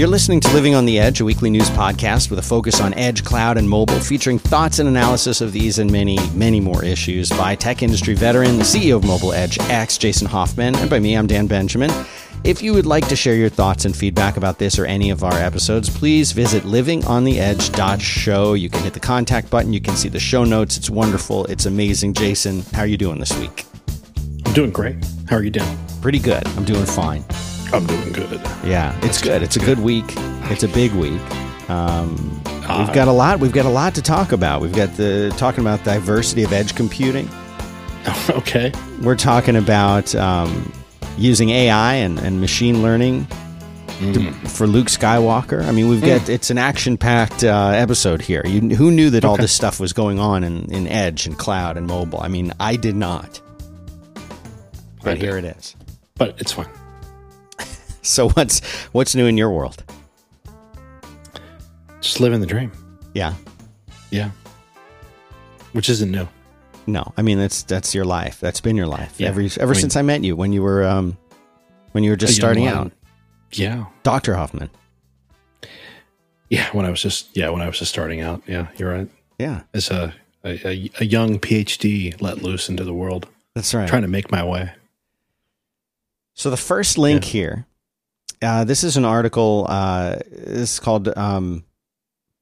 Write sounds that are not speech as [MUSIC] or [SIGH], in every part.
You're listening to Living on the Edge, a weekly news podcast with a focus on edge, cloud, and mobile, featuring thoughts and analysis of these and many, many more issues by tech industry veteran, the CEO of Mobile Edge X, Jason Hoffman, and by me, I'm Dan Benjamin. If you would like to share your thoughts and feedback about this or any of our episodes, please visit livingontheedge.show. You can hit the contact button. You can see the show notes. It's wonderful. It's amazing. Jason, how are you doing this week? I'm doing great. How are you doing? Pretty good. I'm doing fine. I'm doing good. Yeah, it's good. It's a good week. It's a big week. Um, we've got a lot. We've got a lot to talk about. We've got the talking about diversity of edge computing. [LAUGHS] okay. We're talking about um, using AI and, and machine learning to, for Luke Skywalker. I mean, we've got it's an action-packed uh, episode here. You, who knew that all this stuff was going on in, in edge and cloud and mobile? I mean, I did not. But here it is. But it's fine. [LAUGHS] So what's what's new in your world? Just living the dream. Yeah. Yeah. Which isn't new. No, I mean that's that's your life. That's been your life Yeah. ever ever I mean- since I met you when you were um when you were just starting out, Yeah. Doctor Hoffman. Yeah. When I was just yeah, when I was just starting out. Yeah, you're right. Yeah, As a a, a, a young PhD let loose into the world, that's right. trying to make my way. So the first link here, uh, this is an article. Uh, this is called um,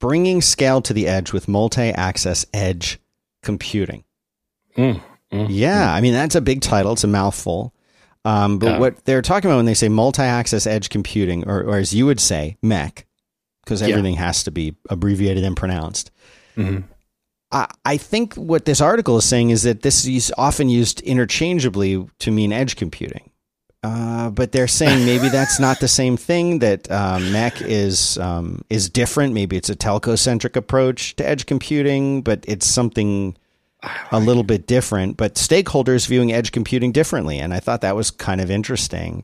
"Bringing Scale to the Edge with Multi-Access Edge Computing." Mm, mm, Yeah, I mean that's a big title. It's a mouthful. Um, but Yeah. what they're talking about when they say multi-access edge computing, or, or as you would say, MEC, because Yeah. everything has to be abbreviated and pronounced. mhm. I, I think what this article is saying is that this is often used interchangeably to mean edge computing. Uh, but they're saying maybe that's not the same thing. That um, MEC is um, is different. Maybe it's a telco centric approach to edge computing, but it's something a little bit different. But stakeholders viewing edge computing differently, and I thought that was kind of interesting.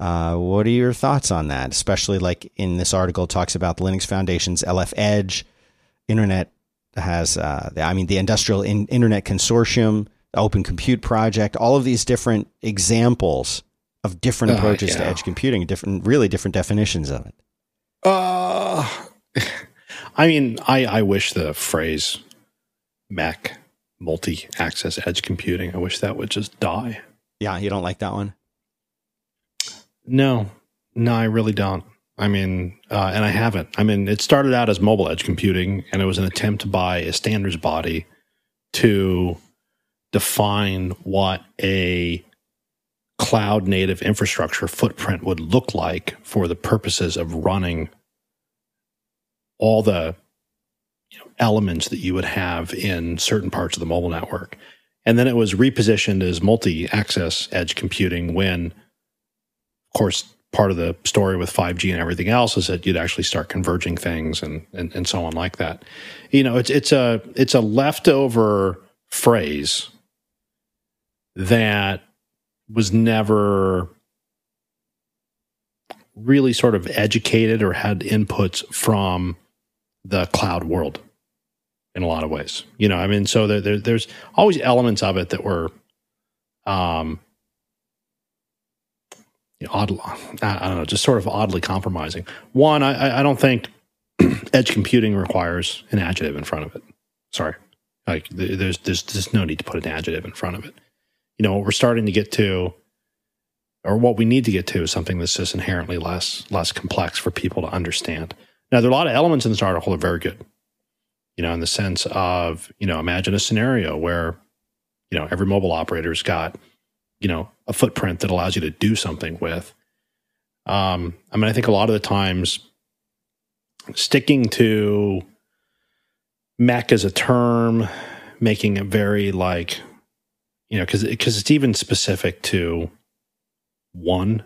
Uh, what are your thoughts on that? Especially like in this article, talks about the Linux Foundation's LF Edge, Internet has, uh, the, I mean, the Industrial in- Internet Consortium, Open Compute Project, all of these different examples of different Uh, approaches to edge computing, different, really different definitions of it. Uh, [LAUGHS] I mean, I, I wish the phrase MEC multi access edge computing, I wish that would just die. Yeah, you don't like that one? No, no, I really don't. I mean, uh, and I haven't. I mean, it started out as mobile edge computing, and it was an attempt by a standards body to define what a cloud native infrastructure footprint would look like for the purposes of running all the you know, elements that you would have in certain parts of the mobile network. And then it was repositioned as multi access edge computing when of course, part of the story with 5G and everything else is that you'd actually start converging things and, and, and so on like that. You know, it's it's a it's a leftover phrase that was never really sort of educated or had inputs from the cloud world in a lot of ways. You know, I mean, so there, there, there's always elements of it that were um, you know, odd, I don't know, just sort of oddly compromising. One, I, I- I don't think [CLEARS THROAT] edge computing requires an adjective in front of it. Sorry, like there's there's there's no need to put an adjective in front of it. You know, what we're starting to get to, or what we need to get to, is something that's just inherently less less complex for people to understand. Now, there are a lot of elements in this article that are very good. You know, in the sense of you know, imagine a scenario where you know every mobile operator's got you know a footprint that allows you to do something with um i mean i think a lot of the times sticking to MEC as a term making it very like you know because because it's even specific to one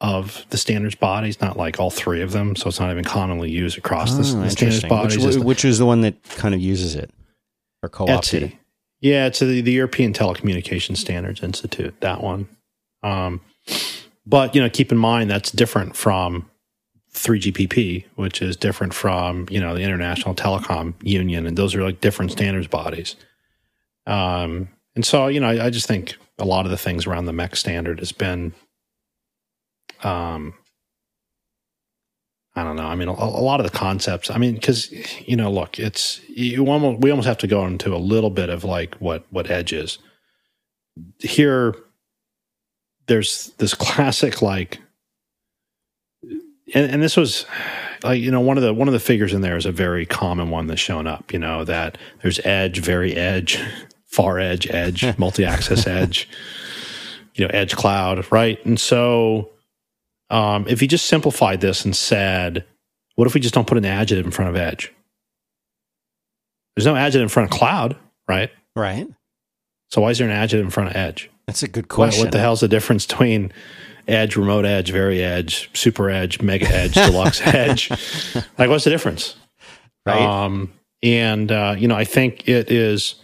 of the standards bodies not like all three of them so it's not even commonly used across the, Oh, the standards bodies Which, It's which is the one that kind of uses it or co-opted? ETSI. Yeah, it's the, the European Telecommunication Standards Institute, that one. Um, but, you know, keep in mind that's different from 3GPP, which is different from, you know, the International Telecom Union. And those are like different standards bodies. Um, and so, you know, I, I just think a lot of the things around the MEC standard has been, um, I don't know. I mean, a, a lot of the concepts. I mean, because you know, look, it's you almost we almost have to go into a little bit of like what what edge is. Here, there's this classic like, and, and this was like you know one of the one of the figures in there is a very common one that's shown up. You know that there's edge, very edge, far edge, edge, multi-access [LAUGHS] edge, you know, edge cloud, right? And so um, if you just simplified this and said, what if we just don't put an adjective in front of edge? There's no adjective in front of cloud, right? Right. So why is there an adjective in front of edge? That's a good What, question. what the hell's the difference between edge, remote edge, very edge, super edge, mega edge, [LAUGHS] deluxe edge? Like, what's the difference? Right. Um, and uh, you know, I think it is.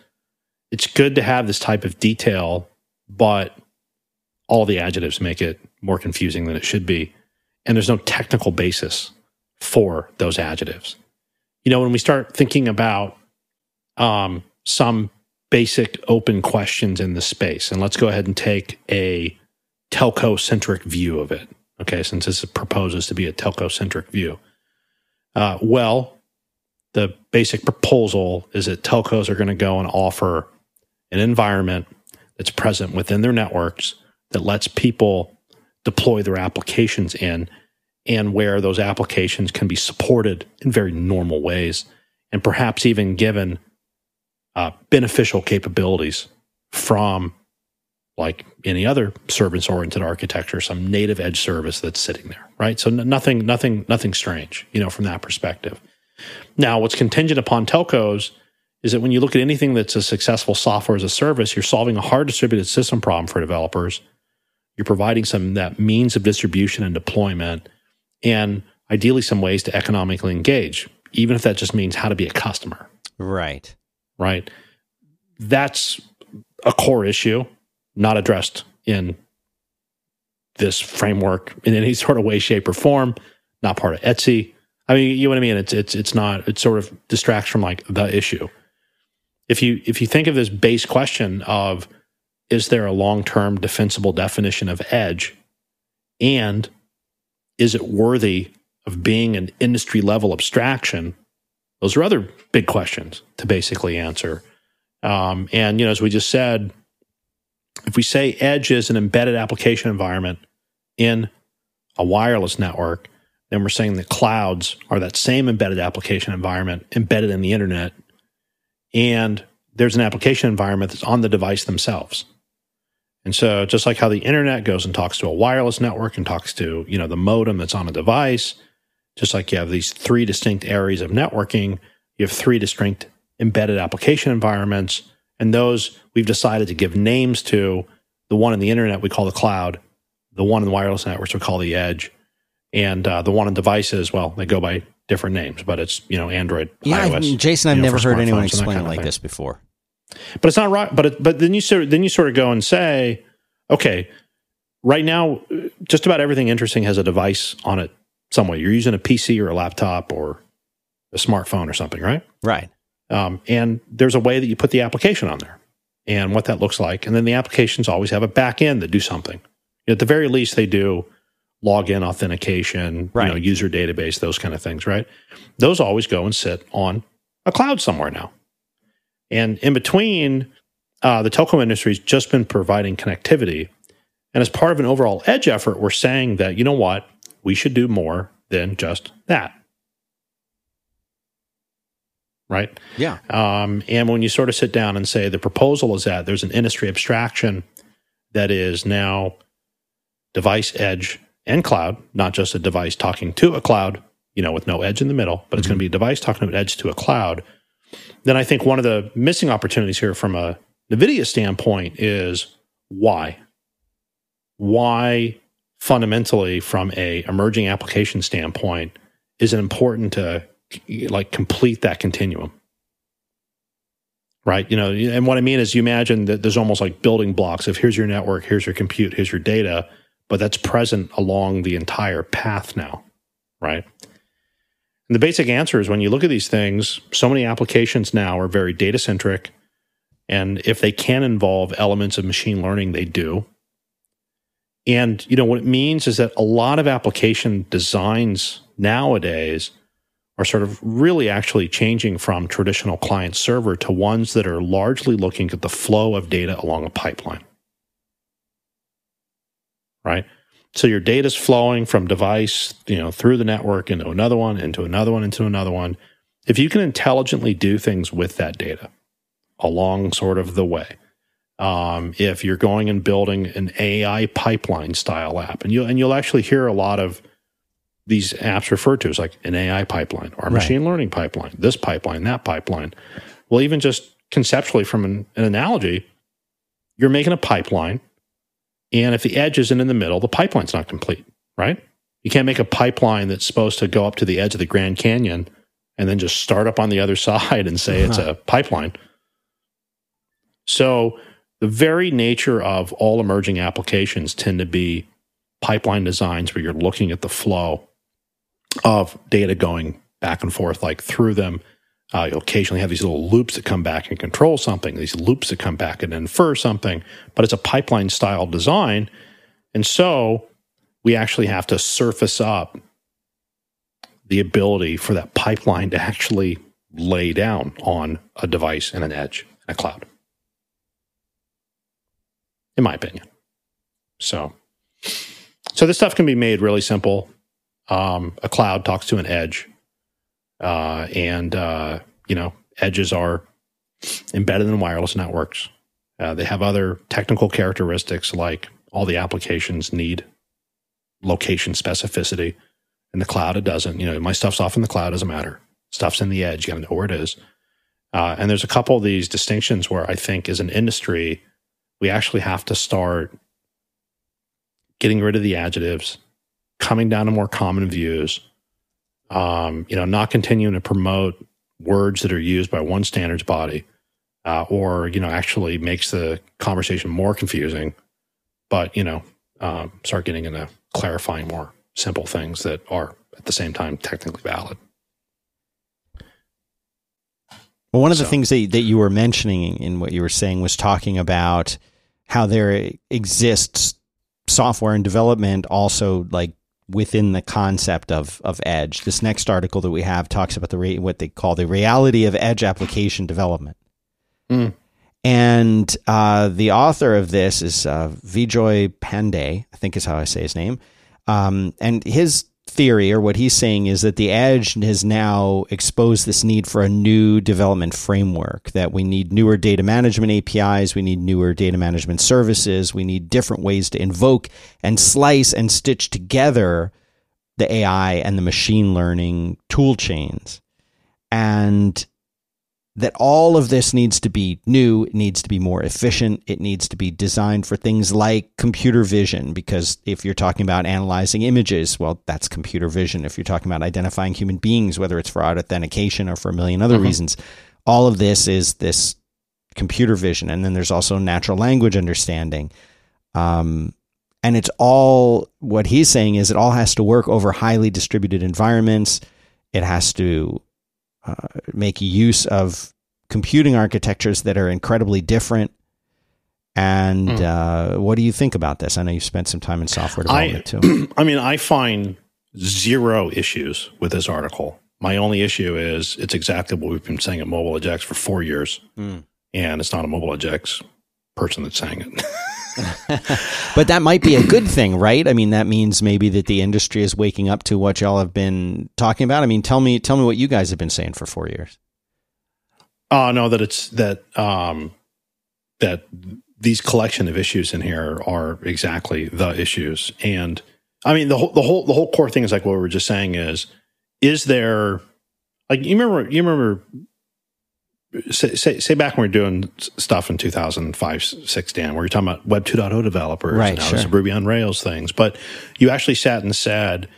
It's good to have this type of detail, but all the adjectives make it more confusing than it should be, and there's no technical basis for those adjectives. You know, when we start thinking about um, some basic open questions in the space, and let's go ahead and take a telco centric view of it. Okay, since this proposes to be a telco centric view. Uh, well, the basic proposal is that telcos are going to go and offer an environment that's present within their networks that lets people deploy their applications in and where those applications can be supported in very normal ways and perhaps even given uh, beneficial capabilities from like any other service oriented architecture some native edge service that's sitting there right? So nothing nothing nothing strange you know from that perspective. Now, what's contingent upon telcos is that when you look at anything that's a successful software as a service, you're solving a hard distributed system problem for developers. You're providing some that means of distribution and deployment, and ideally some ways to economically engage, even if that just means how to be a customer, right. right? That's a core issue, not addressed in this framework in any [LAUGHS] sort of way, shape, or form. Not part of ETSI. I mean, you know what I mean. It's it's it's not. It sort of distracts from like the issue. If you if you think of this base question of is there a long term defensible definition of edge, and is it worthy of being an industry level abstraction? Those are other big questions to basically answer. Um, and you know, as we just said, if we say edge is an embedded application environment in a wireless network, then we're saying that clouds are that same embedded application environment embedded in the internet. And there's an application environment that's on the device themselves. And so just like how the internet goes and talks to a wireless network and talks to, you know, the modem that's on a device, just like you have these three distinct areas of networking, you have three distinct embedded application environments. And those we've decided to give names to. The one in the internet we call the cloud, the one in the wireless networks we call the edge, and uh, the one on devices, well, they go by different names, but it's you know Android, Yeah, I- Jason, I've you know, never heard anyone smartphones and that explain it like thing. this before. But it's not right. But it, but then you sort then you sort of go and say, okay, right now, just about everything interesting has a device on it some way. You're using a PC or a laptop or a smartphone or something, right? Right. Um, and there's a way that you put the application on there and what that looks like. And then the applications always have a back end that do something. At the very least, they do login authentication, Right. you know, user database, those kind of things, right? Those always go and sit on a cloud somewhere now. And in between, uh, the telco industry has just been providing connectivity. And as part of an overall edge effort, we're saying that, you know what, we should do more than just that. Right? Yeah. Um, and when you sort of sit down and say the proposal is that there's an industry abstraction that is now device, edge, and cloud, not just a device talking to a cloud, you know, with no edge in the middle, but it's going to mm-hmm. be a device talking to an edge to a cloud. Then I think one of the missing opportunities here from a NVIDIA standpoint is why? Why fundamentally from a emerging application standpoint is it important to like complete that continuum? Right. You know, and what I mean is you imagine that there's almost like building blocks of here's your network, here's your compute, here's your data, but that's present along the entire path now. Right. And the basic answer is when you look at these things, so many applications now are very data centric. And if they can involve elements of machine learning, they do. And you know what it means is that a lot of application designs nowadays are sort of really actually changing from traditional client server to ones that are largely looking at the flow of data along a pipeline. Right? So your data is flowing from device, you know, through the network into another one, into another one, into another one. If you can intelligently do things with that data along sort of the way, um, if you're going and building an AI pipeline style app, and you and you'll actually hear a lot of these apps referred to as like an AI pipeline or a machine right. learning pipeline, this pipeline, that pipeline. Well, even just conceptually from an, an analogy, you're making a pipeline and if the edge isn't in the middle, the pipeline's not complete, right? You can't make a pipeline that's supposed to go up to the edge of the Grand Canyon and then just start up on the other [LAUGHS] side and say it's uh-huh. a pipeline. So, the very nature of all emerging applications tend to be pipeline designs where you're looking at the flow of data going back and forth, like through them. Uh, you occasionally have these little loops that come back and control something, these loops that come back and infer something, but it's a pipeline style design. And so we actually have to surface up the ability for that pipeline to actually lay down on a device and an edge and a cloud. In my opinion. So, so this stuff can be made really simple. Um, a cloud talks to an edge uh, and uh, you know edges are embedded in wireless networks. Uh, they have other technical characteristics like all the applications need location specificity. In the cloud, it doesn't. You know, my stuff's off in the cloud doesn't matter. Stuff's in the edge. You got to know where it is. Uh, and there's a couple of these distinctions where I think, as an industry, we actually have to start getting rid of the adjectives, coming down to more common views, um, you know, not continuing to promote words that are used by one standards body, uh, or you know, actually makes the conversation more confusing. But you know, um, start getting into clarifying more simple things that are at the same time technically valid. Well, one of so. the things that, that you were mentioning in what you were saying was talking about how there exists software and development also like within the concept of of edge. This next article that we have talks about the re- what they call the reality of edge application development. Mm. And uh, the author of this is uh, Vijoy Pandey, I think is how I say his name. Um, and his theory, or what he's saying, is that the edge has now exposed this need for a new development framework, that we need newer data management APIs, we need newer data management services, we need different ways to invoke and slice and stitch together the AI and the machine learning tool chains. And that all of this needs to be new, it needs to be more efficient, it needs to be designed for things like computer vision. Because if you're talking about analyzing images, well, that's computer vision. If you're talking about identifying human beings, whether it's for authentication or for a million other mm-hmm. reasons, all of this is this computer vision. And then there's also natural language understanding. Um, and it's all what he's saying is it all has to work over highly distributed environments. It has to uh, make use of computing architectures that are incredibly different. And mm. uh, what do you think about this? I know you spent some time in software development I, too. [CLEARS THROAT] I mean, I find zero issues with this article. My only issue is it's exactly what we've been saying at MobiledgeX for four years, mm. and it's not a MobiledgeX person that's saying it. [LAUGHS] but that might be a good thing, right? I mean, that means maybe that the industry is waking up to what y'all have been talking about. I mean, tell me, tell me what you guys have been saying for four years. Oh no, that it's that um, that these collection of issues in here are exactly the issues, and I mean the whole the whole the whole core thing is like what we were just saying is is there like you remember you remember say, say, say back when we are doing stuff in 2005, six, Dan, where you're talking about Web 2.0 developers right, and now sure. Ruby on Rails things, but you actually sat and said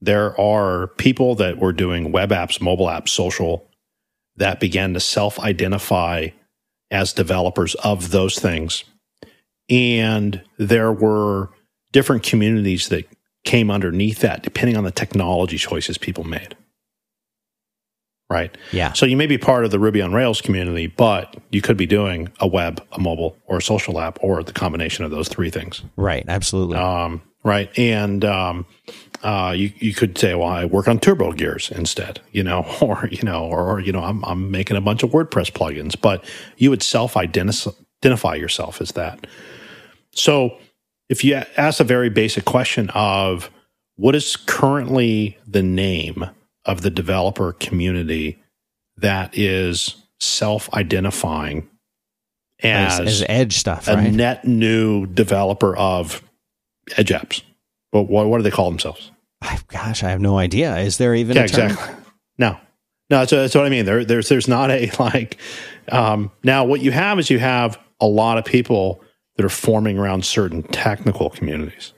there are people that were doing web apps, mobile apps, social that began to self identify as developers of those things. And there were different communities that came underneath that depending on the technology choices people made right? Yeah. So you may be part of the Ruby on Rails community, but you could be doing a web, a mobile, or a social app, or the combination of those three things. Right. Absolutely. Um, right. And um, uh, you you could say, well, I work on TurboGears instead, you know, [LAUGHS] or you know, or, or you know, I'm I'm making a bunch of WordPress plugins, but you would self identify yourself as that. So if you ask a very basic question of what is currently the name of the developer community that is self identifying as, as, Edge stuff, a right? net new developer of Edge apps. But what, what do they call themselves? I, gosh, I have no idea. Is there even yeah, exactly? No, no. That's, that's, what I mean. There, there's there's not a [LAUGHS] like. Um, now, what you have is you have a lot of people that are forming around certain technical communities.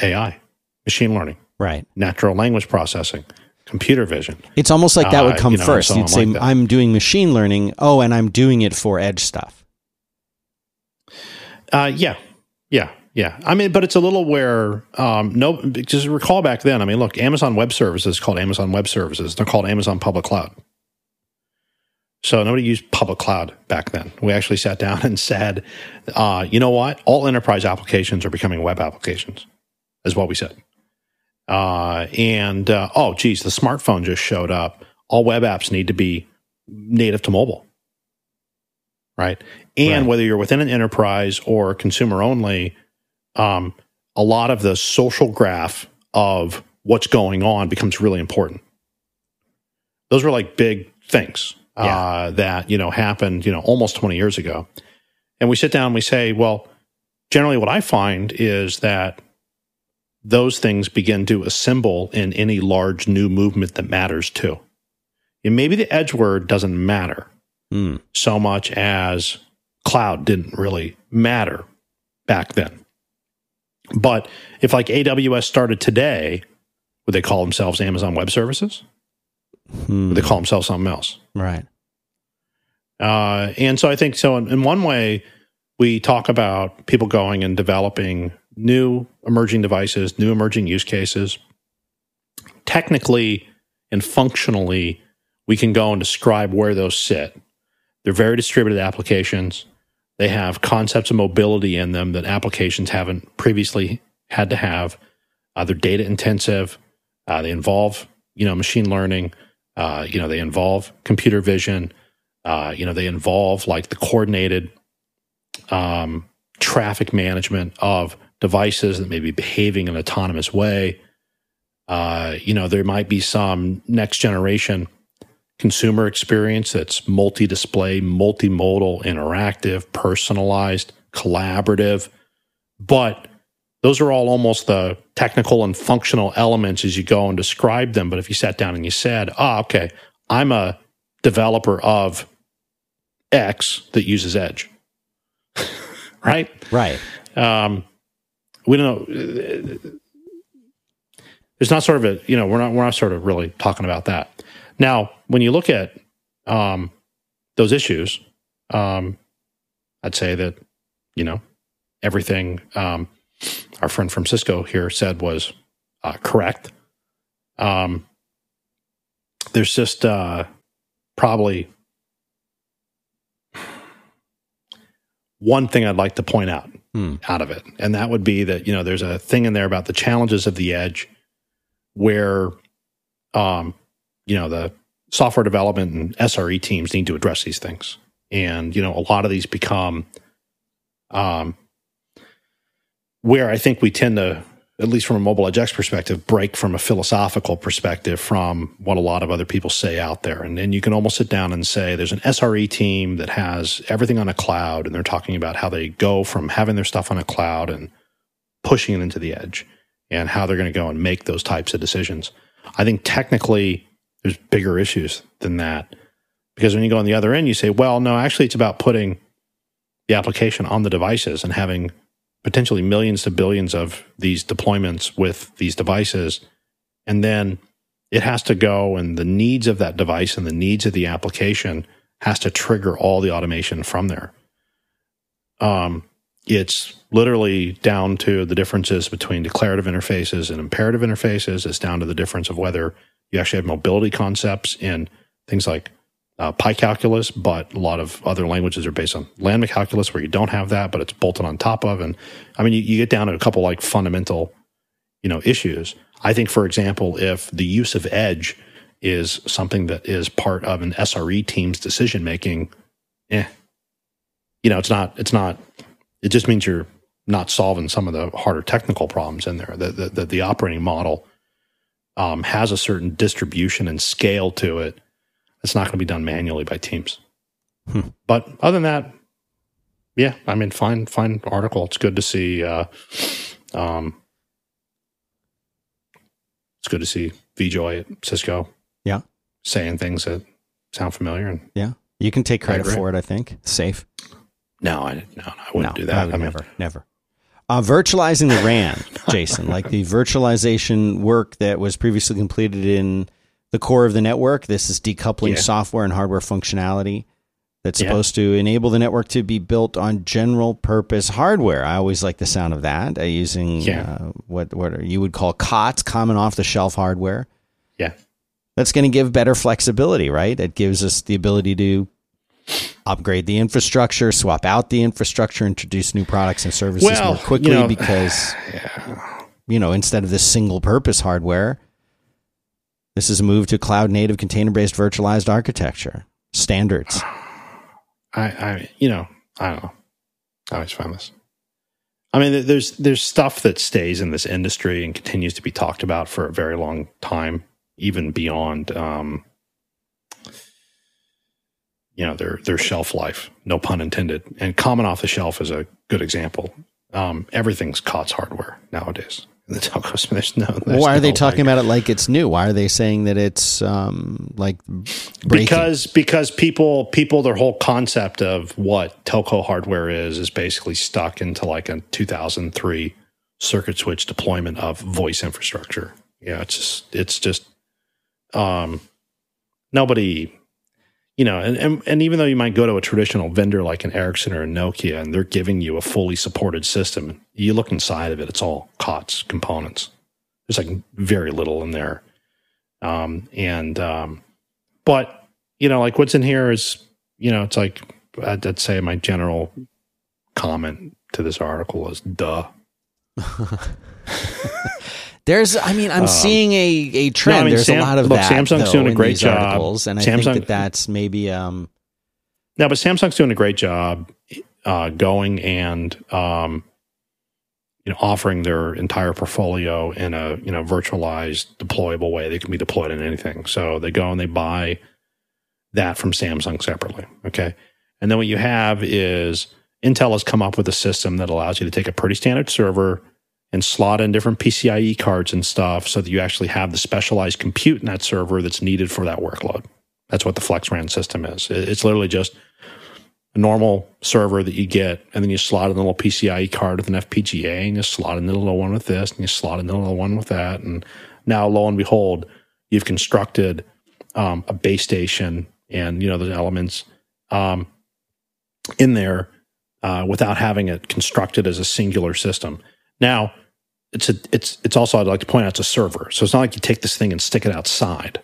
AI, machine learning, right? Natural language processing, computer vision. It's almost like that would come uh, you know, first. You'd say, like "I'm doing machine learning." Oh, and I'm doing it for edge stuff. Uh, yeah, yeah, yeah. I mean, but it's a little where um, no. Just recall back then. I mean, look, Amazon Web Services called Amazon Web Services. They're called Amazon Public Cloud. So nobody used public cloud back then. We actually sat down [LAUGHS] and said, uh, you know what? All enterprise applications are becoming web applications, is what we said. Uh, and uh, oh, geez, the smartphone just showed up. All web apps need to be native to mobile, right? And right. whether you're within an enterprise or consumer only, um, a lot of the social graph of what's going on becomes really important. Those were like big things yeah. uh, that you know happened you know almost 20 years ago and we sit down and we say well generally what i find is that those things begin to assemble in any large new movement that matters too and maybe the edge word doesn't matter mm. so much as cloud didn't really matter back then but if like aws started today would they call themselves amazon web services Hmm. They call themselves something else. Right. Uh, and so I think so. In, in, one way, we talk about people going and developing new emerging devices, new emerging use cases. Technically and functionally, we can go and describe where those sit. They're very distributed applications. They have concepts of mobility in them that applications haven't previously had to have. Uh, they're data intensive. Uh, they involve, you know, machine learning. Uh, you know, they involve computer vision. Uh, you know, they involve like the coordinated um, traffic management of devices that may be behaving in an autonomous way. Uh, you know, there might be some next generation consumer experience that's multi display, multimodal, interactive, personalized, collaborative. But those are all almost the technical and functional elements as you go and describe them. But if you sat down and you said, oh, okay, I'm a developer of X that uses Edge, [LAUGHS] right? Right. Um, we don't know. There's not sort of a, you know, we're not, we're not sort of really talking about that. Now, when you look at um, those issues, um, I'd say that, you know, everything um, our friend from Cisco here said was uh, correct. Um, there's just uh, probably one thing I'd like to point out hmm. out of it, and that would be that you know there's a thing in there about the challenges of the edge, where, um, you know, the software development and SRE teams need to address these things, and you know, a lot of these become, um, where I think we tend to, at least from a mobile edge perspective, break from a philosophical perspective from what a lot of other people say out there. And then you can almost sit down and say there's an SRE team that has everything on a cloud, and they're talking about how they go from having their stuff on a cloud and pushing it into the edge and how they're going to go and make those types of decisions. I think technically there's bigger issues than that. Because when you go on the other end, you say, well, no, actually, it's about putting the application on the devices and having potentially millions to billions of these deployments with these devices. And then it has to go, and the needs of that device and the needs of the application has to trigger all the automation from there. Um, it's literally down to the differences between declarative interfaces and imperative interfaces. It's down to the difference of whether You actually have mobility concepts in things like uh, pi-calculus, but a lot of other languages are based on Lambda calculus where you don't have that, but it's bolted on top of. And I mean, you, you get down to a couple like fundamental, you know, issues. I think, for example, if the use of edge is something that is part of an SRE team's decision making, eh, you know, it's not, it's not, it just means you're not solving some of the harder technical problems in there. That the, the, the operating model um, has a certain distribution and scale to it. It's not going to be done manually by teams. Hmm. But other than that, yeah, I mean, fine, fine article. It's good to see. Uh, um, it's good to see Vijoy at Cisco yeah. Saying things that sound familiar. And yeah. You can take credit for it, I think. Safe. No, I no, I wouldn't no, do that. I would I mean, never, never. Uh, virtualizing the [LAUGHS] RAN, Jason, like the virtualization work that was previously completed in the core of the network. This is decoupling yeah. software and hardware functionality that's supposed yeah. to enable the network to be built on general purpose hardware. I always like the sound of that uh, using yeah. uh, what what you would call COTS, common off the shelf hardware. Yeah that's going to give better flexibility, right? It gives us the ability to upgrade the infrastructure, swap out the infrastructure, introduce new products and services well, more quickly you know, [SIGHS] because, yeah. you know, instead of this single purpose hardware, this is a move to cloud native container based virtualized architecture standards. [SIGHS] I, I, you know, I don't know. I always find this. I mean, there's there's stuff that stays in this industry and continues to be talked about for a very long time even beyond um, you know their their shelf life. No pun intended. And common off the shelf is a good example. Um, everything's COTS hardware nowadays. In the telcos, there's no. There's Why are no, they talking like, about it like it's new? Why are they saying that it's um, like breaking? because because people people their whole concept of what telco hardware is is basically stuck into like a 2003 circuit switch deployment of voice infrastructure. Yeah, it's just it's just um, nobody, you know, and, and, and even though you might go to a traditional vendor like an Ericsson or a Nokia and they're giving you a fully supported system, you look inside of it, it's all COTS components. There's like very little in there. Um, and, um, but, you know, like what's in here is, you know, it's like, I'd, I'd say my general comment to this article is duh. [LAUGHS] [LAUGHS] There's, I mean, I'm um, seeing a, a trend. No, I mean, There's Sam, a lot of look, that. Samsung's though, doing a great job, articles, and I Samsung, think that that's maybe. Um, no, but Samsung's doing a great job uh, going and um, you know offering their entire portfolio in a you know virtualized deployable way. They can be deployed in anything. So they go and they buy that from Samsung separately. Okay, and then what you have is Intel has come up with a system that allows you to take a pretty standard server and slot in different PCIe cards and stuff so that you actually have the specialized compute in that server that's needed for that workload. That's what the FlexRAN system is. It's literally just a normal server that you get, and then you slot in a little PCIe card with an FPGA, and you slot in a little one with this, and you slot in a little one with that, and now lo and behold, you've constructed um, a base station and you know those elements um, in there uh, without having it constructed as a singular system. Now, it's a it's it's also I'd like to point out it's a server. So it's not like you take this thing and stick it outside.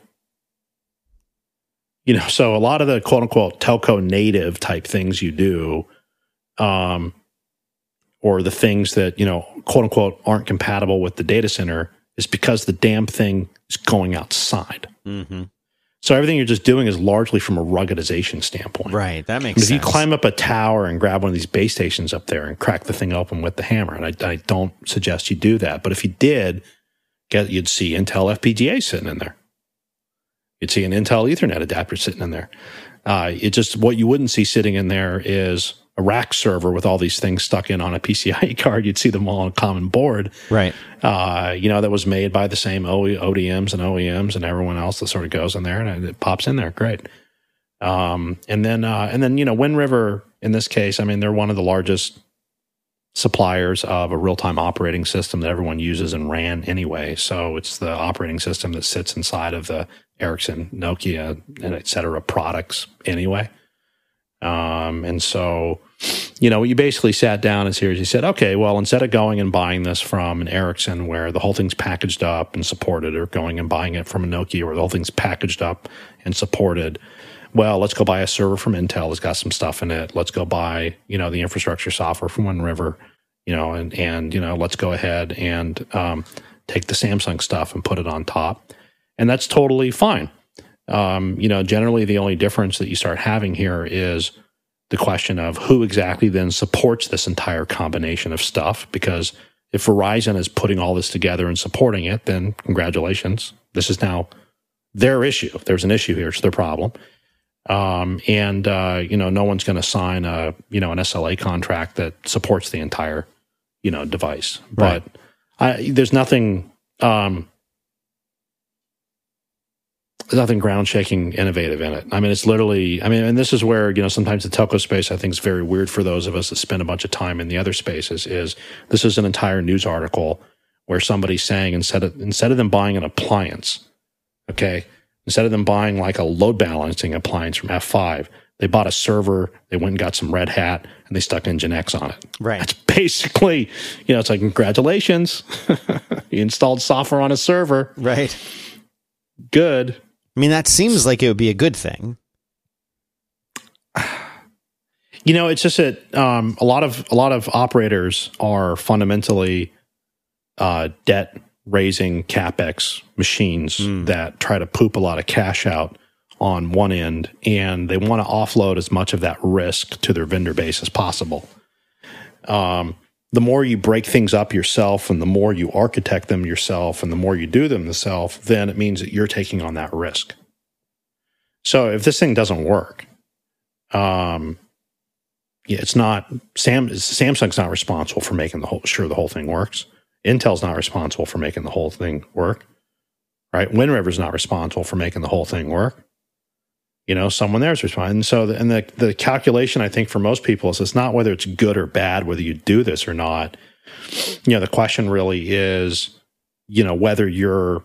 You know, so a lot of the quote unquote telco native type things you do, um, or the things that, you know, quote unquote aren't compatible with the data center is because the damn thing is going outside. Mm-hmm. So everything you're just doing is largely from a ruggedization standpoint. Right. That makes sense. If you climb up a tower and grab one of these base stations up there and crack the thing open with the hammer, and I, I don't suggest you do that, but if you did, get you'd see Intel FPGA sitting in there. You'd see an Intel Ethernet adapter sitting in there. Uh, it just what you wouldn't see sitting in there is a rack server with all these things stuck in on a PCIe [LAUGHS] card. You'd see them all on a common board, right? Uh, you know, that was made by the same ODMs and OEMs and everyone else that sort of goes in there and it pops in there. Great. Um, and then, uh, and then, you know, Wind River in this case, I mean, they're one of the largest suppliers of a real time operating system that everyone uses and RAN anyway. So it's the operating system that sits inside of the Ericsson, Nokia, and et cetera products anyway. Um, and so, you know, you basically sat down and seriously said, okay, well, instead of going and buying this from an Ericsson where the whole thing's packaged up and supported, or going and buying it from a Nokia where the whole thing's packaged up and supported, well, let's go buy a server from Intel that's got some stuff in it. Let's go buy, you know, the infrastructure software from Wind River, you know, and and you know, let's go ahead and um, take the Samsung stuff and put it on top, and that's totally fine. Um, you know, generally the only difference that you start having here is the question of who exactly then supports this entire combination of stuff. Because if Verizon is putting all this together and supporting it, then congratulations, this is now their issue. There's an issue here; it's their problem. Um, and uh, you know, no one's going to sign a you know an SLA contract that supports the entire you know device. Right. But I, there's nothing. Um, nothing ground shaking innovative in it. I mean, it's literally, I mean, and this is where, you know, sometimes the telco space I think is very weird for those of us that spend a bunch of time in the other spaces is this is an entire news article where somebody's saying instead of, instead of them buying an appliance, okay, instead of them buying like a load balancing appliance from F5, they bought a server, they went and got some Red Hat, and they stuck Nginx on it. Right. That's basically, you know, it's like, congratulations. [LAUGHS] you installed software on a server. Right. Good I mean, that seems like it would be a good thing. You know, it's just that um, a lot of a lot of operators are fundamentally uh, debt raising capex machines mm. that try to poop a lot of cash out on one end, and they want to offload as much of that risk to their vendor base as possible. Um, the more you break things up yourself and the more you architect them yourself and the more you do them yourself, then it means that you're taking on that risk. So if this thing doesn't work, um, yeah, it's not Sam. Samsung's not responsible for making the whole sure the whole thing works. Intel's not responsible for making the whole thing work. Right? Wind River's not responsible for making the whole thing work you know someone there's responsible and so the, and the, the calculation i think for most people is it's not whether it's good or bad whether you do this or not. You know the question really is you know whether you're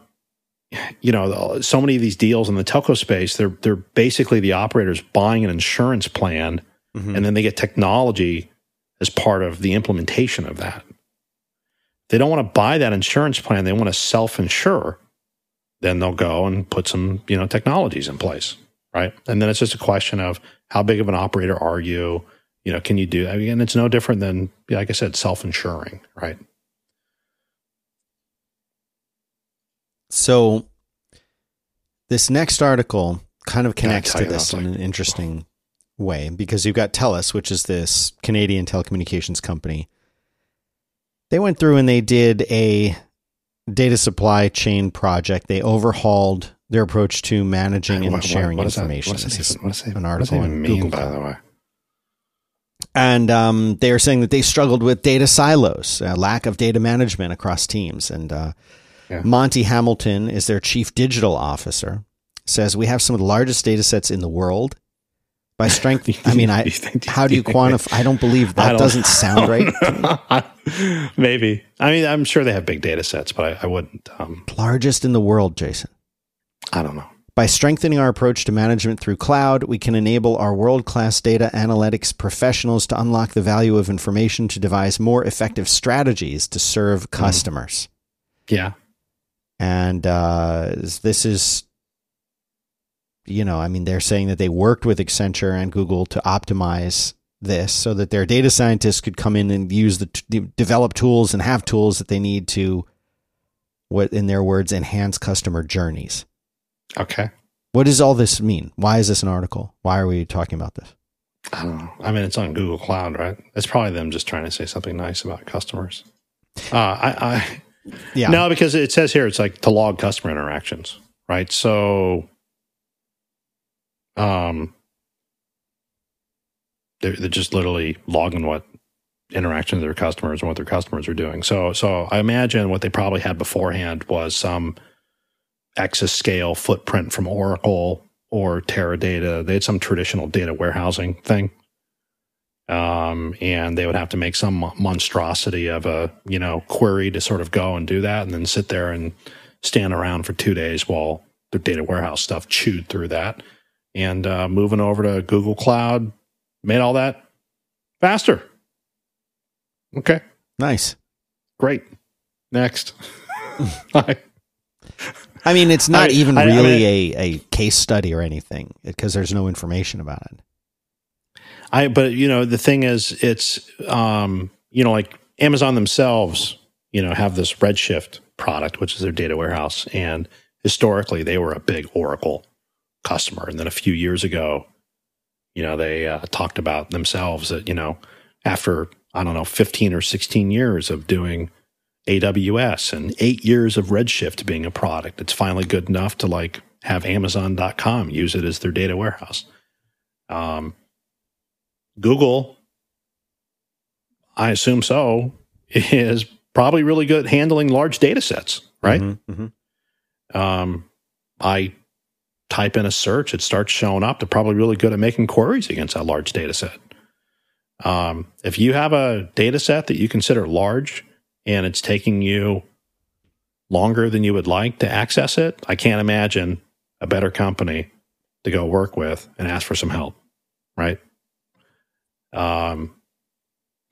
you know so many of these deals in the telco space they're they're basically the operators buying an insurance plan mm-hmm. and then they get technology as part of the implementation of that. They don't want to buy that insurance plan. They want to self-insure. Then they'll go and put some you know technologies in place right? And then it's just a question of how big of an operator are you? You know, can you do? I mean, and it's no different than, like I said, self-insuring, right? So, this next article kind of connects to this in an interesting way because you've got TELUS, which is this Canadian telecommunications company. They went through and they did a data supply chain project. They overhauled their approach to managing and what, sharing what, what information. That, what this even, is an article on mean, Google. By the way. And um, they are saying that they struggled with data silos, uh, lack of data management across teams. And uh, yeah. Monty Hamilton is their chief digital officer. Says we have some of the largest data sets in the world. By strength, [LAUGHS] I mean, I. how do you quantify? I don't believe [LAUGHS] that doesn't [LAUGHS] sound right. Maybe. I mean, I'm sure they have big data sets, but I, I wouldn't. Um, largest in the world, Jason. I don't know. By strengthening our approach to management through cloud, we can enable our world class data analytics professionals to unlock the value of information to devise more effective strategies to serve hmm. customers. Mm. Yeah. And uh, this is, you know, I mean, they're saying that they worked with Accenture and Google to optimize this so that their data scientists could come in and use the t- develop tools and have tools that they need to, what in their words, enhance customer journeys. Okay. What does all this mean? Why is this an article? Why are we talking about this? I don't know. I mean, it's on Google Cloud, right? It's probably them just trying to say something nice about customers. Uh, I, I, yeah. No, because it says here it's like to log customer interactions, right? So, um, they're, they're just literally logging what interactions their customers and what their customers are doing. So, so I imagine what they probably had beforehand was some exascale footprint from Oracle or Teradata. They had some traditional data warehousing thing. Um, and they would have to make some monstrosity of a, you know, query to sort of go and do that and then sit there and stand around for two days while the data warehouse stuff chewed through that. And uh, moving over to Google Cloud, made all that faster. Okay, Nice. great. Next. [LAUGHS] I, I mean, it's not I- even I- I really mean- a, a case study or anything because there's no information about it. I, but you know, the thing is, it's, um, you know, like Amazon themselves, you know, have this Redshift product, which is their data warehouse. And historically, they were a big Oracle customer. And then a few years ago, you know, they uh, talked about themselves that, you know, after, I don't know, 15 or 16 years of doing AWS and eight years of Redshift being a product, it's finally good enough to like have Amazon.com use it as their data warehouse. Um, Google, I assume so, is probably really good at handling large data sets, right? Mhm, mhm. Um, I type in a search, it starts showing up. They're probably really good at making queries against that large data set. Um, if you have a data set that you consider large and it's taking you longer than you would like to access it, I can't imagine a better company to go work with and ask for some help, right? Um,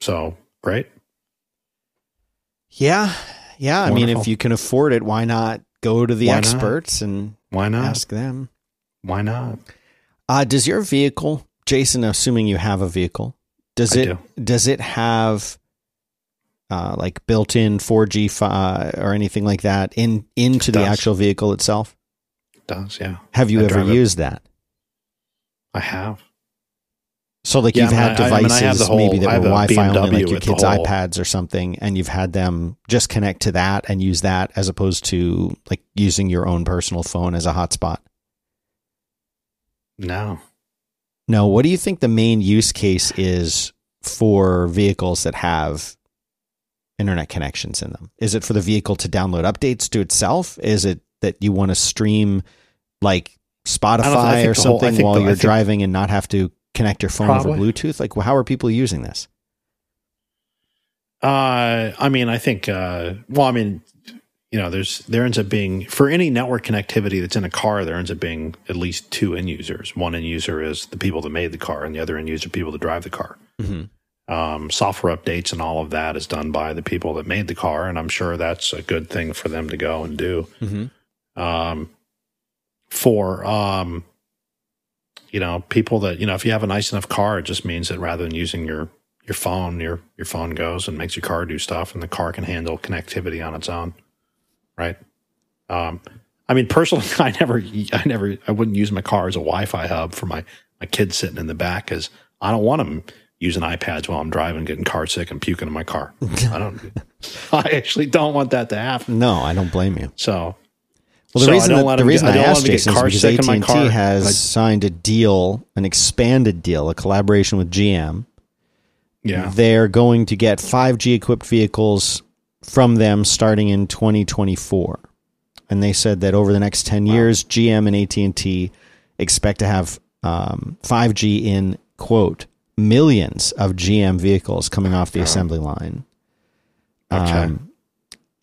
so great. Yeah. Yeah. I mean, if you can afford it, why not go to the Why not? experts and Why not? ask them? Why not? Uh, does your vehicle, Jason, assuming you have a vehicle, does I it do. does it have uh, like built-in 4G fi- or anything like that in into the actual vehicle itself? It does, yeah. Have you I ever drive it. used that? I have. So like Yeah, you've I mean, had I- I mean, devices whole- maybe that were Wi-Fi only, like your kids' iPads or something, and you've had them just connect to that and use that as opposed to like using your own personal phone as a hotspot. No. No, what do you think the main use case is for vehicles that have internet connections in them? Is it for the vehicle to download updates to itself? Is it that you want to stream like Spotify or the whole- something while the- you're driving and not have to connect your phone over Bluetooth? Like, how are people using this? Uh, I mean, I think, uh, well, I mean, you know, there's, there ends up being, for any network connectivity that's in a car, there ends up being at least two end users. One end user is the people that made the car, and the other end user, people that drive the car. Mm-hmm. Um, software updates and all of that is done by the people that made the car, and I'm sure that's a good thing for them to go and do. Mm-hmm. um, for um, you know people that you know if you have a nice enough car, it just means that rather than using your your phone, your your phone goes and makes your car do stuff, and the car can handle connectivity on its own, right? Um, I mean, personally, [LAUGHS] I never, I never, I wouldn't use my car as a Wi-Fi hub for my my kids sitting in the back because I don't want them using iPads while I'm driving, getting car sick and puking in my car. [LAUGHS] I don't. I actually don't want that to happen. No, I don't blame you. So Well, the So I reason don't that, the reason get- I I, asked Jason is because in my AT&T has I- signed a deal, an expanded deal, a collaboration with GM. yeah, They're going to get 5G equipped vehicles from them starting in 2024. And they said that over the next 10 years, GM and AT&T expect to have um, 5G in quote millions of GM vehicles coming off the assembly line. okay. Um,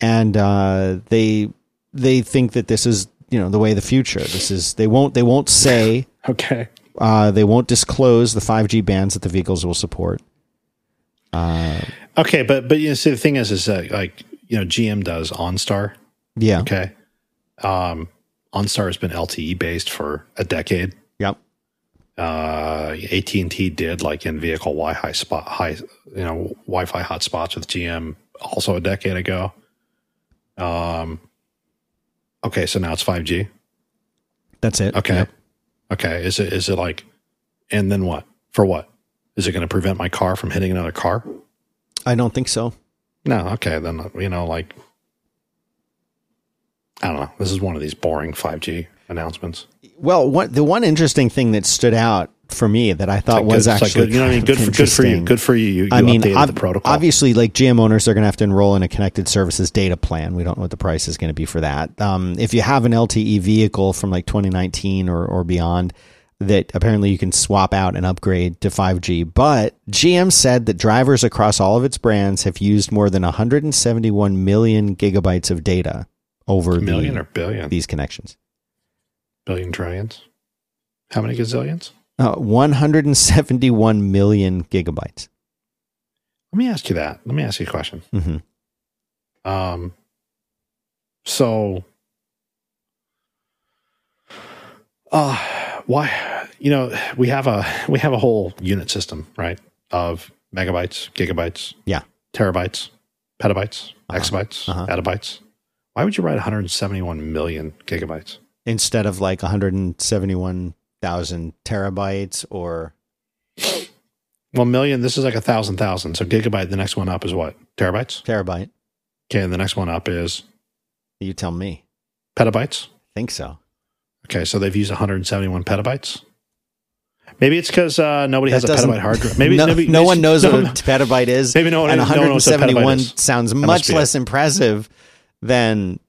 and uh, they they think that this is you know the way of the future. This is they won't they won't say [LAUGHS] okay. uh, they won't disclose the 5G bands that the vehicles will support. Uh, Okay, but but you know, see, the thing is, is that like you know, GM does OnStar. yeah. Okay, um, OnStar has been LTE based for a decade. Uh, AT and T did like in vehicle Wi-Fi spot, high, you know, Wi-Fi hotspots with GM also a decade ago. Um, okay, so now it's five G. That's it. Okay, Yep. okay. Is it is it like, and then what? For what? Is it going to prevent my car from hitting another car? I don't think so. No, okay, then you know, like I don't know. This is one of these boring five G announcements. Well, what the one interesting thing that stood out for me that I thought like was good- it's like actually good, you know I mean. Good for good for you. Good for you. You, you I mean, ob- the protocol. obviously, like GM owners are going to have to enroll in a connected services data plan. We don't know what the price is going to be for that. Um, if you have an LTE vehicle from like 2019 or, or beyond, that apparently you can swap out and upgrade to 5G. But GM said that drivers across all of its brands have used more than 171 million gigabytes of data over million the, or billion, these connections. Billion trillions. How many gazillions? Uh, 171 million gigabytes. Let me ask you that. Let me ask you a question. hmm Um, so, uh, why? You know, we have a we have a whole unit system, right? Of megabytes, gigabytes, Yeah. terabytes, petabytes, Uh-huh. exabytes, Uh-huh. Why would you write 171 million gigabytes? Instead of like 171,000 terabytes or Well, million. This is like a thousand thousand. So gigabyte. The next one up is what? Terabytes. terabyte. Okay, and the next one up is You tell me. petabytes. think so. Okay, so they've used 171 petabytes. Maybe it's because uh, nobody has a petabyte hard drive. [LAUGHS] Maybe no, maybe, no one [LAUGHS] knows no, what a petabyte is. Maybe no one, and no one knows what a petabyte 171 sounds much less impressive than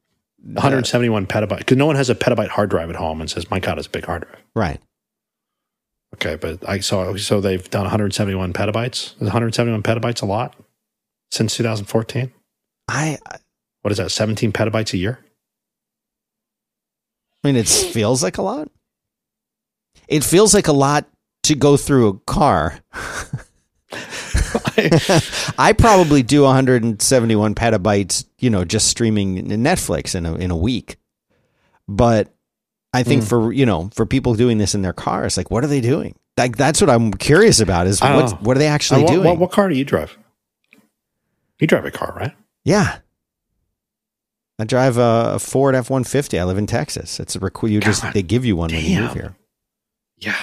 171 petabyte because no one has a petabyte hard drive at home and says, "My God, it's a big hard drive." right. Okay, but I saw so they've done 171 petabytes. Is 171 petabytes a lot since 2014? I What is that? 17 petabytes a year? I mean, it feels like a lot. It feels like a lot to go through a car. [LAUGHS] [LAUGHS] I probably do 171 petabytes, you know, just streaming Netflix in a in a week. But I think Mm. for you know for people doing this in their cars, like what are they doing? Like that's what I'm curious about is what what are they actually what, doing? what, what car do you drive? You drive a car, right? Yeah. I drive a Ford F one fifty. I live in Texas. It's a requ- you just they give you one when you move damn. here. Yeah.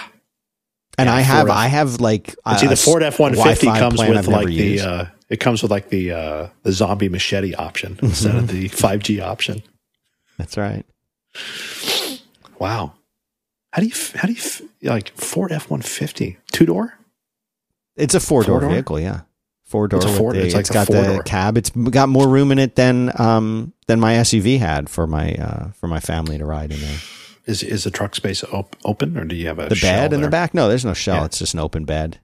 And Yeah, I have Ford I have like see, the Ford F one fifty comes with I've like the uh, it comes with like the uh, the zombie machete option instead of the five G option. That's right. Wow. How do you how do you like Ford F one fifty two door? It's a four door vehicle, yeah. Four door. It's a four- the- it's like it's got the cab. It's got more room in it than um than my SUV had for my uh for my family to ride in there. Is is the truck space op- open or do you have a The bed in the back? No, there's no shell. Yeah. It's just an open bed.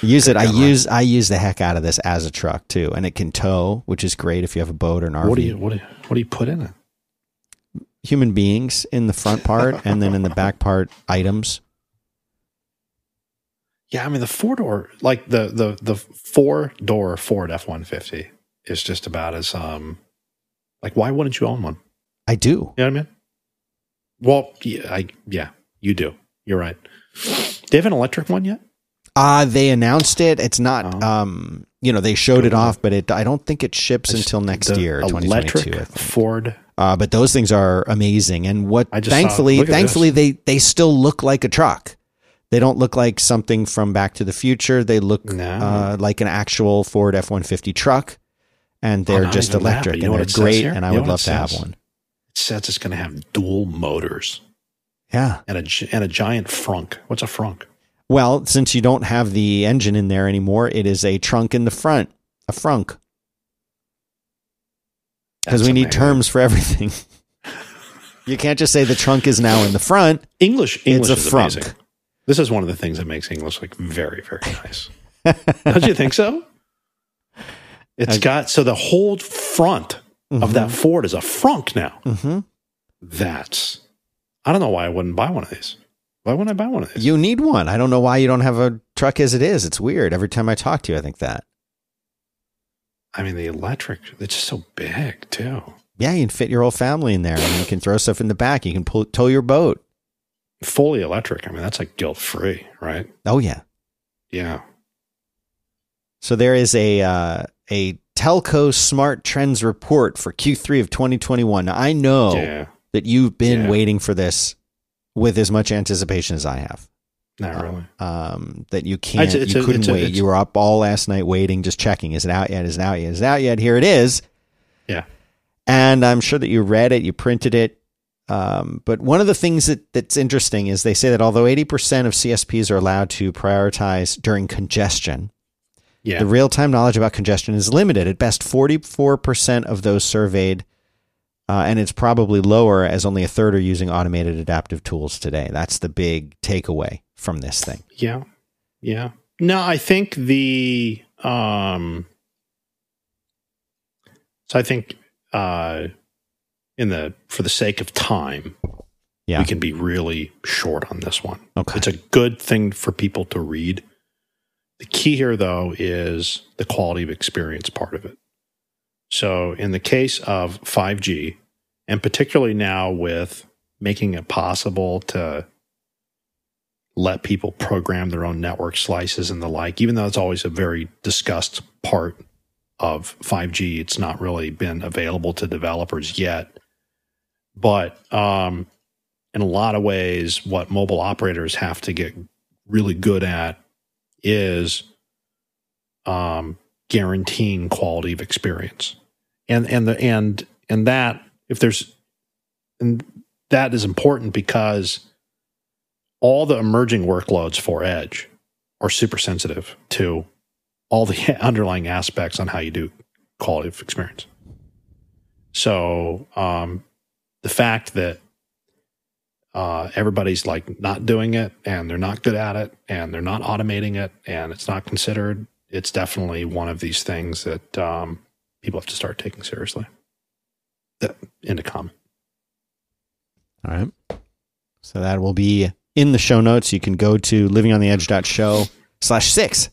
Use it. I use I use the heck out of this as a truck too, and it can tow, which is great if you have a boat or an RV. What do you what do you, what do you put in it? Human beings in the front part, [LAUGHS] and then in the back part, items. Yeah, I mean the four door, like the the the four door Ford F one fifty is just about as um, like why wouldn't you own one? I do. You know what I mean? Well, yeah, I yeah, you do. You're right. Do they have an electric one yet? Uh they announced it. It's not. Oh. Um, you know, they showed it off, but it. I don't think it ships It's until next year, electric. Ford. Uh, but those things are amazing, and what I just saw- thankfully, thankfully they they still look like a truck. They don't look like something from Back to the Future. They look No. uh, like an actual Ford F one fifty truck, and Oh, they're not just that, electric, know and they're great. And I You would love to have one. Says it's going to have dual motors Yeah. and a and a giant frunk. What's a frunk? Well, since you don't have the engine in there anymore, it is a trunk in the front, a frunk, because we need terms for everything. [LAUGHS] you can't just say the trunk is now in the front. English. English it's a is frunk. amazing. This is one of the things that makes English like very very nice. [LAUGHS] Don't you think so? It's I- got so the whole front of that Ford is a frunk now. hmm That's I don't know why I wouldn't buy one of these. Why wouldn't I buy one of these? You need one. I don't know why you don't have a truck as it is. It's weird. Every time I talk to you, I think that. I mean, the electric, it's just so big too. Yeah, you can fit your whole family in there, and you can throw stuff in the back. You can pull, tow your boat. Fully electric. I mean, that's like guilt free, right? Oh yeah. Yeah. So there is a uh, a telco smart trends report for Q3 of 2021. I know Yeah. that you've been Yeah. waiting for this with as much anticipation as I have. Not really. Um, that you can't, you couldn't a- wait. it's- you were up all last night waiting, just checking. Is it out yet? Is it out yet? Is it out yet? Here it is. Yeah. And I'm sure that you read it, you printed it. Um, but one of the things that, that's interesting is they say that although 80% of CSPs are allowed to prioritize during congestion, Yeah. the real time knowledge about congestion is limited. At best, 44% of those surveyed, uh, and it's probably lower as only a third are using automated adaptive tools today. That's the big takeaway from this thing. Yeah. Yeah. No, I think the um so I think uh in the for the sake of time, Yeah. we can be really short on this one. Okay. It's a good thing for people to read. The key here, though, is the quality of experience part of it. So, in the case of 5G, and particularly now with making it possible to let people program their own network slices and the like, even though it's always a very discussed part of 5G, it's not really been available to developers yet. But um, in a lot of ways, what mobile operators have to get really good at is um, guaranteeing quality of experience, and and the and and that if there's and that is important because all the emerging workloads for Edge are super sensitive to all the [LAUGHS] underlying aspects on how you do quality of experience. So um, the fact that uh, everybody's like not doing it and they're not good at it and they're not automating it and it's not considered, it's definitely one of these things that um, people have to start taking seriously. That into comment. All right. So that will be in the show notes. You can go to livingontheedge.show slash six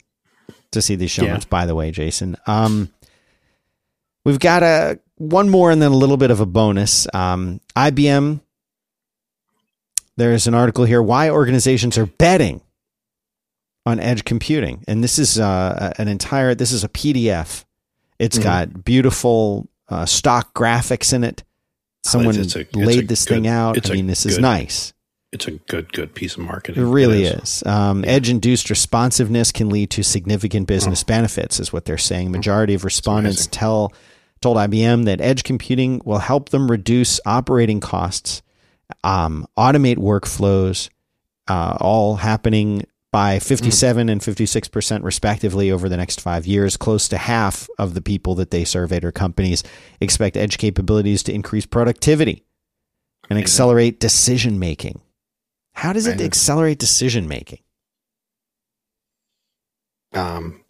to see these show Yeah. notes, by the way, Jason. Um, we've got a one more and then a little bit of a bonus. Um, IBM, there's an article here why organizations are betting on edge computing. And this is uh, an entire, this is a PDF. It's Mhm. got beautiful uh, stock graphics in it. Someone it's a- it's laid this good- thing out. I mean, this is nice. It's a good, good piece of marketing. It really is. is. Um, Edge induced responsiveness can lead to significant business benefits, is what they're saying. Majority of respondents tell told IBM that edge computing will help them reduce operating costs, um, automate workflows, uh, all happening by 57 and 56 percent respectively over the next five years. Close to half of the people that they surveyed or companies expect edge capabilities to increase productivity and Amazing. accelerate decision making. How does it accelerate decision making? um,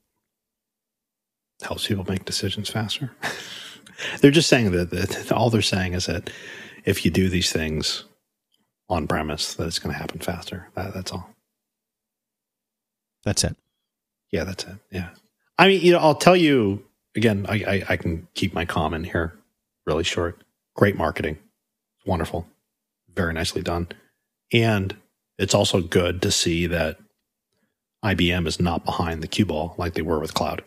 helps people make decisions faster. [LAUGHS] they're just saying that, that all they're saying is that if you do these things on premise, that it's going to happen faster. That, that's all. That's it. Yeah, that's it. Yeah. I mean, you know, I'll tell you again, I, I, I can keep my comment here really short. Great marketing. Wonderful. Very nicely done. And it's also good to see that IBM is not behind the cue ball like they were with cloud.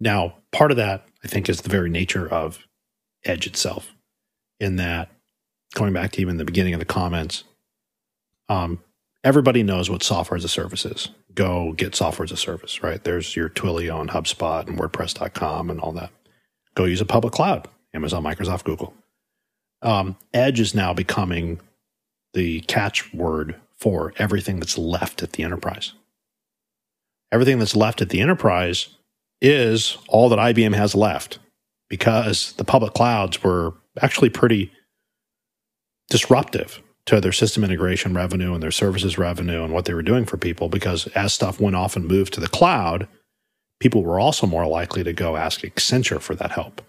Now, part of that, I think, is the very nature of Edge itself, in that going back to even the beginning of the comments, um, everybody knows what software as a service is. Go get software as a service, right? There's your Twilio and HubSpot and WordPress.com and all that. Go use a public cloud, Amazon, Microsoft, Google. Um, Edge is now becoming the catchword for everything that's left at the enterprise. Everything that's left at the enterprise is all that IBM has left because the public clouds were actually pretty disruptive to their system integration revenue and their services revenue and what they were doing for people because as stuff went off and moved to the cloud, people were also more likely to go ask Accenture for that help,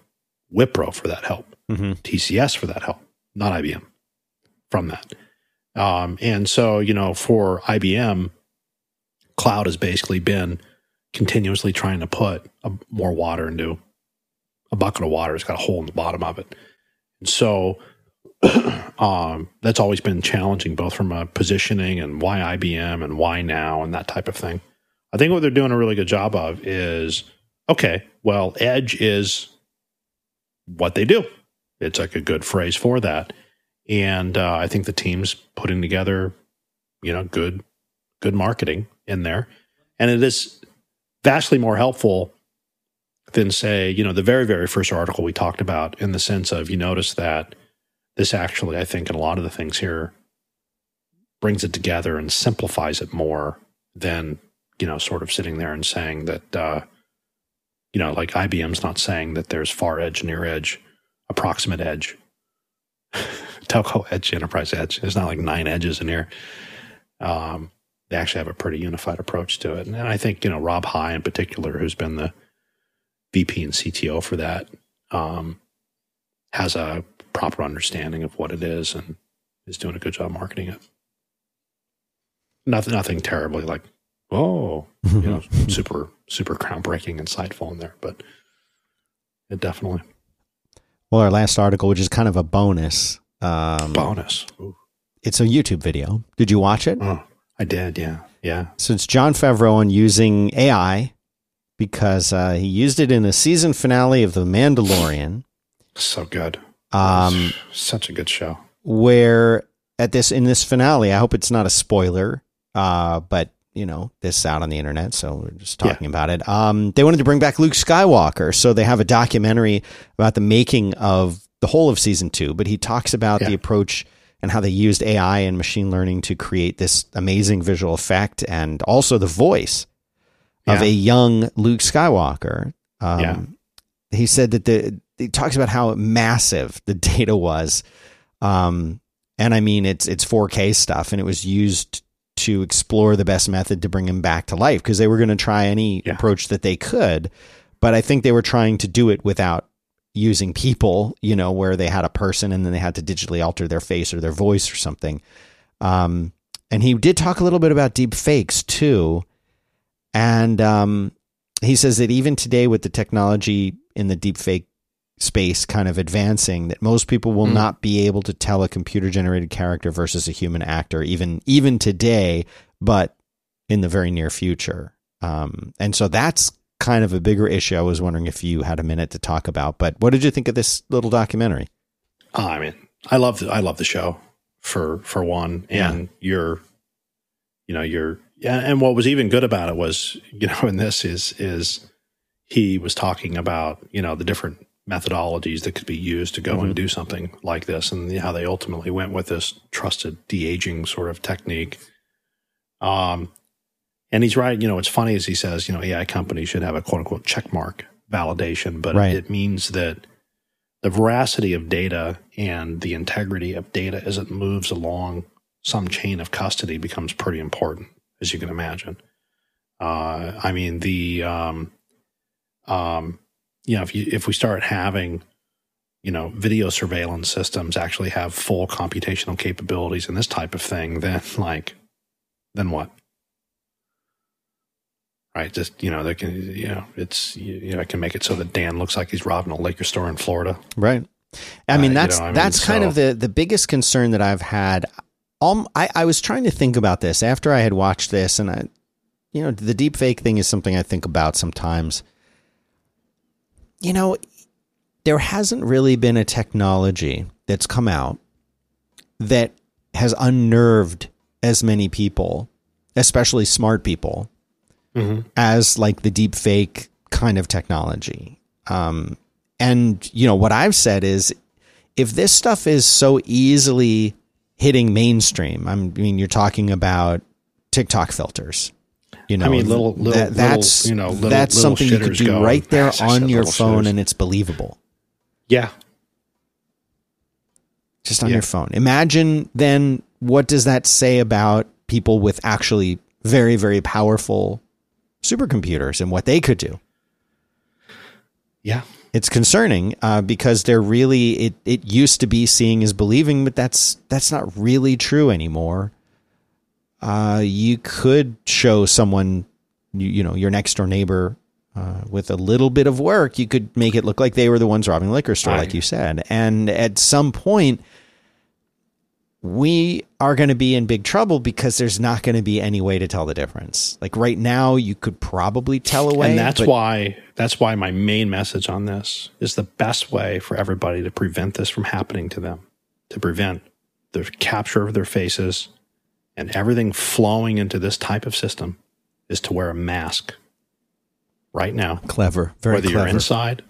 Wipro for that help, Mm-hmm. TCS for that help, not IBM from that. Um, and so, you know, for IBM, cloud has basically been continuously trying to put a, more water into a bucket of water. It's got a hole in the bottom of it. And so [COUGHS] um, that's always been challenging, both from a positioning and why IBM and why now and that type of thing. I think what they're doing a really good job of is okay, well, Edge is what they do. It's like a good phrase for that. And uh, I think the team's putting together, you know, good, good marketing in there. And it is vastly more helpful than say, you know, the very, very first article we talked about in the sense of you notice that this actually, I think, in a lot of the things here brings it together and simplifies it more than, you know, sort of sitting there and saying that, uh, you know, like IBM's not saying that there's far edge, near edge, approximate edge, [LAUGHS] telco edge, enterprise edge. There's not like nine edges in here. Um, they actually have a pretty unified approach to it. And I think, you know, Rob High in particular, who's been the VP and CTO for that, um, has a proper understanding of what it is. And is doing a good job marketing it. Nothing, nothing terribly like, oh, you know, [LAUGHS] super, super groundbreaking, insightful in there, but it definitely. Well, our last article, which is kind of a bonus. Um, Bonus. Ooh. it's a YouTube video. Did you watch it? Oh, I did. Yeah. Yeah. So it's Jon Favreau on using AI because uh, he used it in the season finale of The Mandalorian, So good. Um, Such a good show. where at this in this finale, I hope it's not a spoiler, uh, but you know this out on the internet, so we're just talking about it. Um, they wanted to bring back Luke Skywalker, so they have a documentary about the making of the whole of season two. But he talks about Yeah. the approach and how they used AI and machine learning to create this amazing visual effect and also the voice of a young Luke Skywalker. Um, Yeah. He said that the he talks about how massive the [LAUGHS] data was, um, and I mean it's it's 4K stuff, and it was used to explore the best method to bring him back to life because they were going to try any Yeah. approach that they could, but I think they were trying to do it without using people, you know, where they had a person and then they had to digitally alter their face or their voice or something. Um, and he did talk a little bit about deep fakes too. And um, he says that even today, with the technology in the deep fake space kind of advancing, that most people will Mm. not be able to tell a computer generated character versus a human actor, even even today, but in the very near future. Um, and so that's kind of a bigger issue. I was wondering if you had a minute to talk about. But what did you think of this little documentary? Oh, I mean, I love the, I love the show for for one, and you're, you know, you're, yeah. And what was even good about it was, you know, [LAUGHS] in this is is he was talking about you know the different methodologies that could be used to go Mhm. and do something like this, and how they ultimately went with this trusted de aging sort of technique. Um, and he's right. You know, what's funny is he says, you know, AI companies should have a quote unquote check mark validation, but Right. it means that the veracity of data and the integrity of data as it moves along some chain of custody becomes pretty important, as you can imagine. Uh, I mean, the um, um, you know, if you if we start having you know video surveillance systems actually have full computational capabilities and this type of thing, then like, then what? Right, just you know, they can, you know, it's you, you know, I can make it so that Dan looks like he's robbing a liquor store in Florida. Right. I Uh, mean, you that's know, I mean, that's kind so- of the the biggest concern that I've had. Um, I, I was trying to think about this after I had watched this, and I, you know, the deep fake thing is something I think about sometimes. You know, there hasn't really been a technology that's come out that has unnerved as many people, especially smart people, Mm-hmm. as like the deep fake kind of technology. Um, and you know what I've said is, if this stuff is so easily hitting mainstream, I mean, you're talking about TikTok filters. You know, I mean, little- little- that- that's little, you know, little- that's little something you could do going, right there on your phone, shitters." and it's believable Yeah, just on Yeah. your phone. Imagine then what does that say about people with actually very very powerful supercomputers and what they could do? yeah, it's concerning uh, because they're really it, it used to be seeing is believing but that's that's not really true anymore uh, you could show someone you, you know your next door neighbor uh, with a little bit of work. You could make it look like they were the ones robbing the liquor store like you said. And at some point we are going to be in big trouble because there's not going to be any way to tell the difference. Like right now you could probably tell away and that's but- why that's why my main message on this is the best way for everybody to prevent this from happening to them, to prevent the capture of their faces and everything flowing into this type of system, is to wear a mask right now, clever very whether clever you're inside,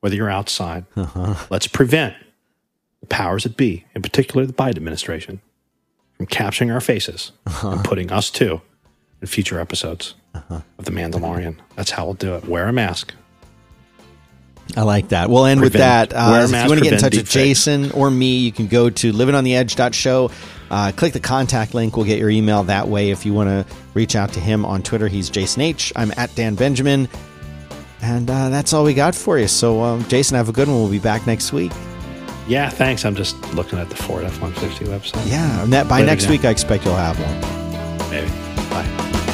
whether you're outside. uh-huh. Let's prevent the powers that be, in particular the Biden administration, from capturing our faces and putting us too in future episodes of The Mandalorian. That's how we'll do it. Wear a mask. I like that. We'll end with that. Uh, if you want to get in prevent touch with. Jason or me, you can go to livingontheedge.show. Uh, click the contact link. We'll get your email that way. If you want to reach out to him on Twitter, he's Jason H. I'm at Dan Benjamin. And uh, that's all we got for you. So, um, Jason, have a good one. We'll be back next week. Yeah, thanks. I'm just looking at the Ford F 150 website. Yeah, and that by Later, next week, I expect you'll have one. Maybe. Bye.